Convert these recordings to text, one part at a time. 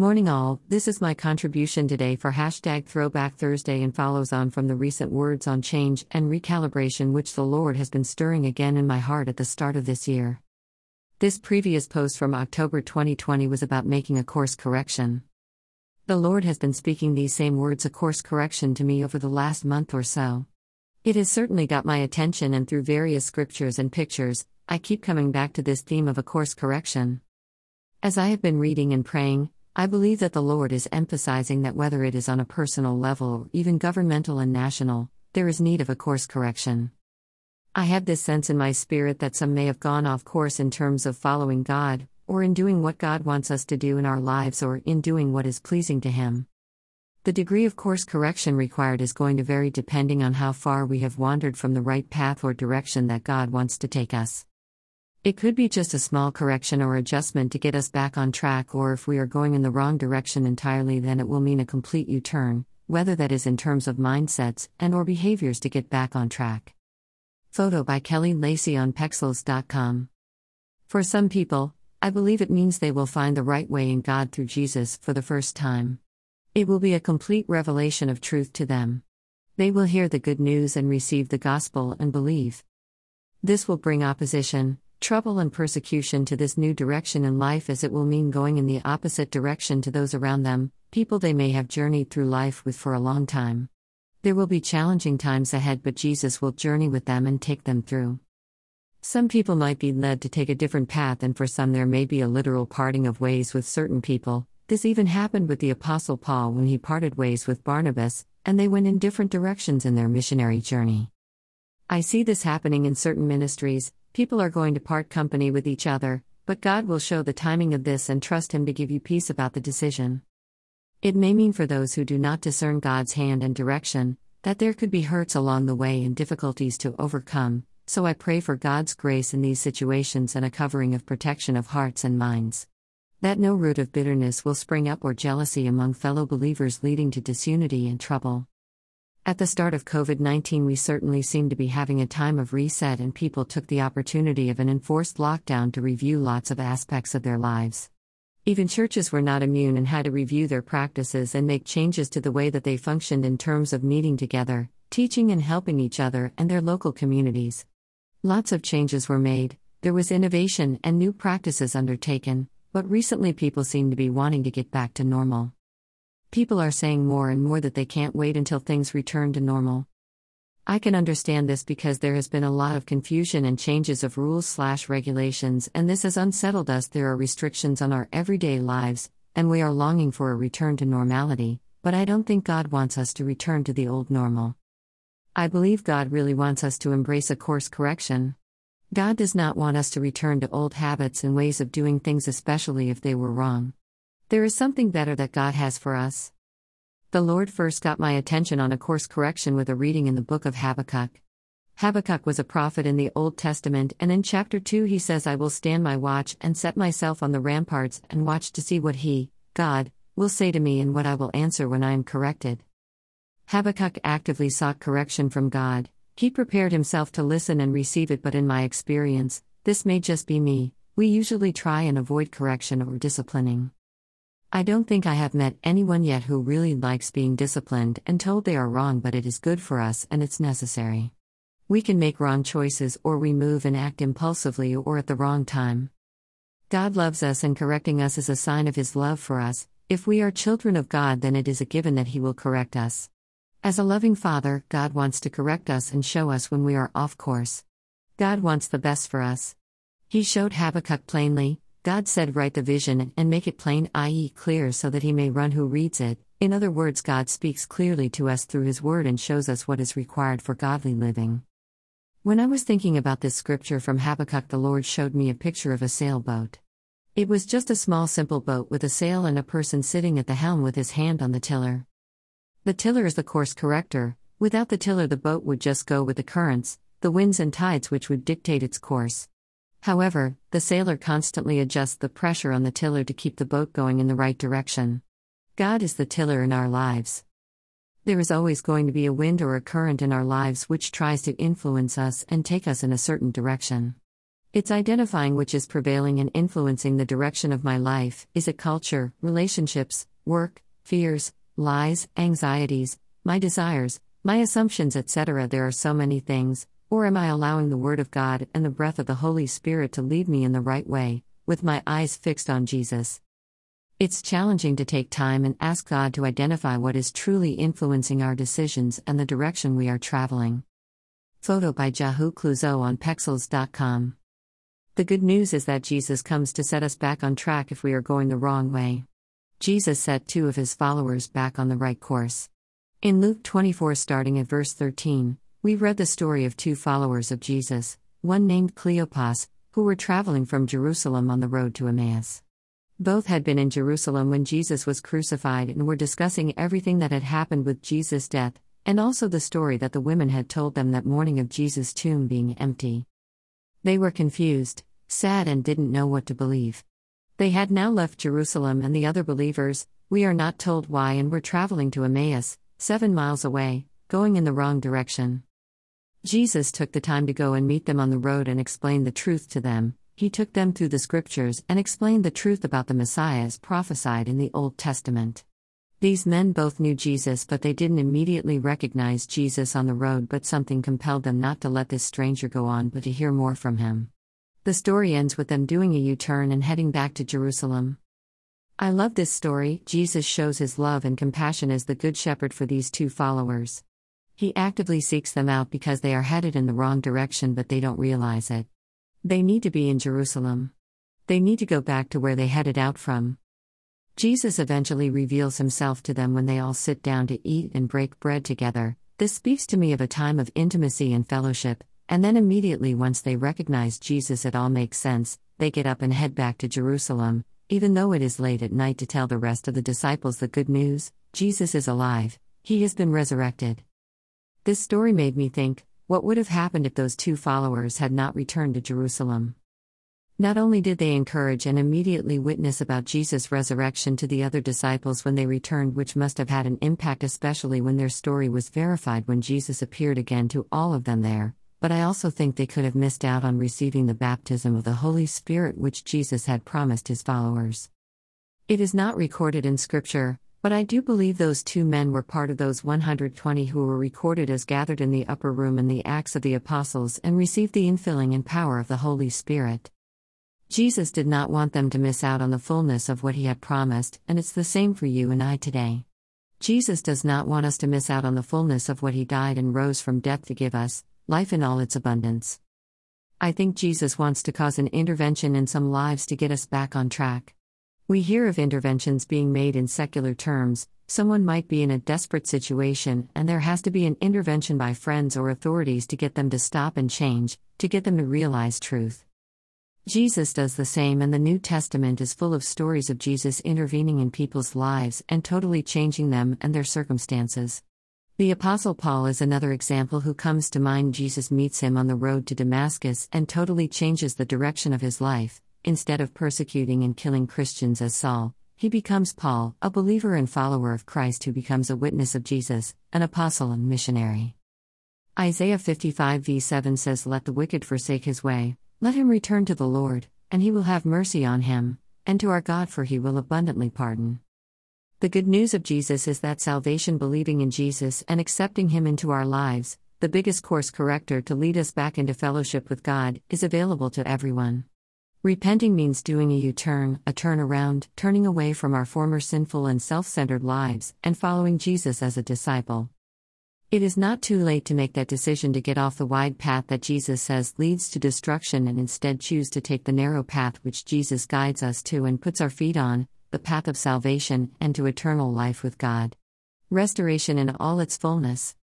Morning all, this is my contribution today for hashtag Throwback Thursday and follows on from the recent words on change and recalibration which the Lord has been stirring again in my heart at the start of this year. This previous post from October 2020 was about making a course correction. The Lord has been speaking these same words, a course correction, to me over the last month or so. It has certainly got my attention, and through various scriptures and pictures, I keep coming back to this theme of a course correction. As I have been reading and praying, I believe that the Lord is emphasizing that whether it is on a personal level or even governmental and national, there is need of a course correction. I have this sense in my spirit that some may have gone off course in terms of following God, or in doing what God wants us to do in our lives, or in doing what is pleasing to Him. The degree of course correction required is going to vary depending on how far we have wandered from the right path or direction that God wants to take us. It could be just a small correction or adjustment to get us back on track, or if we are going in the wrong direction entirely, then it will mean a complete U turn, whether that is in terms of mindsets and or behaviors to get back on track. Photo by Kelly Lacey on Pexels.com. For some people, I believe it means they will find the right way in God through Jesus for the first time. It will be a complete revelation of truth to them. They will hear the good news and receive the gospel and believe. This will bring opposition, trouble and persecution to this new direction in life as it will mean going in the opposite direction to those around them, people they may have journeyed through life with for a long time. There will be challenging times ahead, but Jesus will journey with them and take them through. Some people might be led to take a different path, and for some, there may be a literal parting of ways with certain people. This even happened with the Apostle Paul when he parted ways with Barnabas, and they went in different directions in their missionary journey. I see this happening in certain ministries, People are going to part company with each other, but God will show the timing of this and trust Him to give you peace about the decision. It may mean for those who do not discern God's hand and direction, that there could be hurts along the way and difficulties to overcome, so I pray for God's grace in these situations and a covering of protection of hearts and minds. That no root of bitterness will spring up or jealousy among fellow believers leading to disunity and trouble. At the start of COVID 19, we certainly seemed to be having a time of reset, and people took the opportunity of an enforced lockdown to review lots of aspects of their lives. Even churches were not immune and had to review their practices and make changes to the way that they functioned in terms of meeting together, teaching and helping each other and their local communities. Lots of changes were made, there was innovation and new practices undertaken, but recently people seem to be wanting to get back to normal. People are saying more and more that they can't wait until things return to normal. I can understand this because there has been a lot of confusion and changes of rules slash regulations, and this has unsettled us. There are restrictions on our everyday lives, and we are longing for a return to normality, but I don't think God wants us to return to the old normal. I believe God really wants us to embrace a course correction. God does not want us to return to old habits and ways of doing things, especially if they were wrong. There is something better that God has for us. The Lord first got my attention on a course correction with a reading in the book of Habakkuk. Habakkuk was a prophet in the Old Testament, and in chapter 2 he says, I will stand my watch and set myself on the ramparts and watch to see what he, God, will say to me and what I will answer when I am corrected. Habakkuk actively sought correction from God. He prepared himself to listen and receive it, but in my experience, this may just be me, we usually try and avoid correction or disciplining. I don't think I have met anyone yet who really likes being disciplined and told they are wrong, but it is good for us and it's necessary. We can make wrong choices or we move and act impulsively or at the wrong time. God loves us and correcting us is a sign of His love for us. If we are children of God, then it is a given that He will correct us. As a loving Father, God wants to correct us and show us when we are off course. God wants the best for us. He showed Habakkuk plainly God said, Write the vision and make it plain, i.e., clear, so that he may run who reads it. In other words, God speaks clearly to us through his word and shows us what is required for godly living. When I was thinking about this scripture from Habakkuk, the Lord showed me a picture of a sailboat. It was just a small, simple boat with a sail and a person sitting at the helm with his hand on the tiller. The tiller is the course corrector. Without the tiller, the boat would just go with the currents, the winds, and tides which would dictate its course. However, the sailor constantly adjusts the pressure on the tiller to keep the boat going in the right direction. God is the tiller in our lives. There is always going to be a wind or a current in our lives which tries to influence us and take us in a certain direction. It's identifying which is prevailing and influencing the direction of my life. Is it culture, relationships, work, fears, lies, anxieties, my desires, my assumptions, etc.? There are so many things. Or am I allowing the Word of God and the breath of the Holy Spirit to lead me in the right way, with my eyes fixed on Jesus? It's challenging to take time and ask God to identify what is truly influencing our decisions and the direction we are traveling. Photo by Jahu Clouseau on Pexels.com. The good news is that Jesus comes to set us back on track if we are going the wrong way. Jesus set two of his followers back on the right course. In Luke 24, starting at verse 13, we read the story of two followers of Jesus, one named Cleopas, who were traveling from Jerusalem on the road to Emmaus. Both had been in Jerusalem when Jesus was crucified and were discussing everything that had happened with Jesus' death, and also the story that the women had told them that morning of Jesus' tomb being empty. They were confused, sad, and didn't know what to believe. They had now left Jerusalem and the other believers, we are not told why, and were traveling to Emmaus, seven miles away, going in the wrong direction. Jesus took the time to go and meet them on the road and explain the truth to them. He took them through the scriptures and explained the truth about the Messiah as prophesied in the Old Testament. These men both knew Jesus, but they didn't immediately recognize Jesus on the road, but something compelled them not to let this stranger go on but to hear more from him. The story ends with them doing a U turn and heading back to Jerusalem. I love this story. Jesus shows his love and compassion as the Good Shepherd for these two followers. He actively seeks them out because they are headed in the wrong direction but they don't realize it. They need to be in Jerusalem. They need to go back to where they headed out from. Jesus eventually reveals himself to them when they all sit down to eat and break bread together. This speaks to me of a time of intimacy and fellowship, and then immediately once they recognize Jesus, it all makes sense. They get up and head back to Jerusalem, even though it is late at night to tell the rest of the disciples the good news Jesus is alive, he has been resurrected. This story made me think what would have happened if those two followers had not returned to Jerusalem? Not only did they encourage and immediately witness about Jesus' resurrection to the other disciples when they returned, which must have had an impact, especially when their story was verified when Jesus appeared again to all of them there, but I also think they could have missed out on receiving the baptism of the Holy Spirit which Jesus had promised his followers. It is not recorded in Scripture, but I do believe those two men were part of those 120 who were recorded as gathered in the upper room in the Acts of the Apostles and received the infilling and power of the Holy Spirit. Jesus did not want them to miss out on the fullness of what he had promised, and it's the same for you and I today. Jesus does not want us to miss out on the fullness of what he died and rose from death to give us, life in all its abundance. I think Jesus wants to cause an intervention in some lives to get us back on track. We hear of interventions being made in secular terms. Someone might be in a desperate situation, and there has to be an intervention by friends or authorities to get them to stop and change, to get them to realize truth. Jesus does the same, and the New Testament is full of stories of Jesus intervening in people's lives and totally changing them and their circumstances. The Apostle Paul is another example who comes to mind. Jesus meets him on the road to Damascus and totally changes the direction of his life. Instead of persecuting and killing Christians as Saul, he becomes Paul, a believer and follower of Christ who becomes a witness of Jesus, an apostle and missionary. Isaiah 55 v 7 says, Let the wicked forsake his way, let him return to the Lord, and he will have mercy on him, and to our God, for he will abundantly pardon. The good news of Jesus is that salvation, believing in Jesus and accepting him into our lives, the biggest course corrector to lead us back into fellowship with God, is available to everyone. Repenting means doing a U turn, a turnaround, turning away from our former sinful and self centered lives, and following Jesus as a disciple. It is not too late to make that decision to get off the wide path that Jesus says leads to destruction and instead choose to take the narrow path which Jesus guides us to and puts our feet on, the path of salvation and to eternal life with God. Restoration in all its fullness.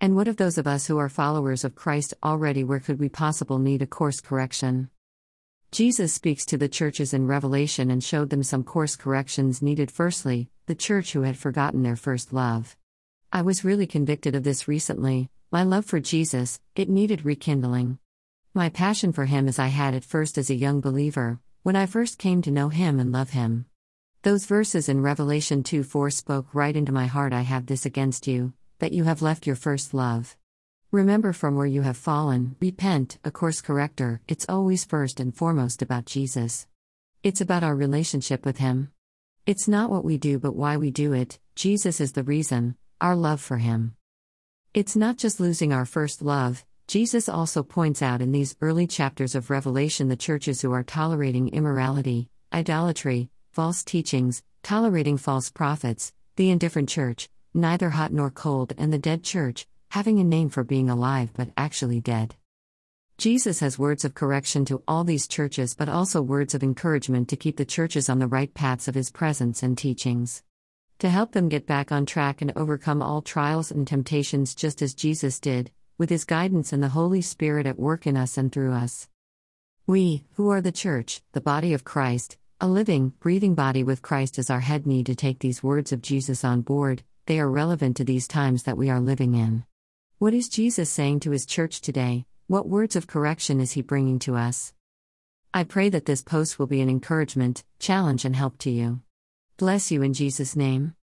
And what of those of us who are followers of Christ already, where could we possibly need a course correction? Jesus speaks to the churches in Revelation and showed them some course corrections needed. Firstly, the church who had forgotten their first love. I was really convicted of this recently. My love for Jesus, it needed rekindling. My passion for him as I had at first as a young believer, when I first came to know him and love him. Those verses in Revelation 2 4 spoke right into my heart I have this against you, that you have left your first love. Remember from where you have fallen, repent, a course corrector, it's always first and foremost about Jesus. It's about our relationship with Him. It's not what we do but why we do it, Jesus is the reason, our love for Him. It's not just losing our first love, Jesus also points out in these early chapters of Revelation the churches who are tolerating immorality, idolatry, false teachings, tolerating false prophets, the indifferent church, neither hot nor cold, and the dead church, having a name for being alive but actually dead. Jesus has words of correction to all these churches but also words of encouragement to keep the churches on the right paths of his presence and teachings. To help them get back on track and overcome all trials and temptations just as Jesus did, with his guidance and the Holy Spirit at work in us and through us. We, who are the church, the body of Christ, a living, breathing body with Christ as our head, need to take these words of Jesus on board, they are relevant to these times that we are living in. What is Jesus saying to his church today? What words of correction is he bringing to us? I pray that this post will be an encouragement, challenge, and help to you. Bless you in Jesus' name.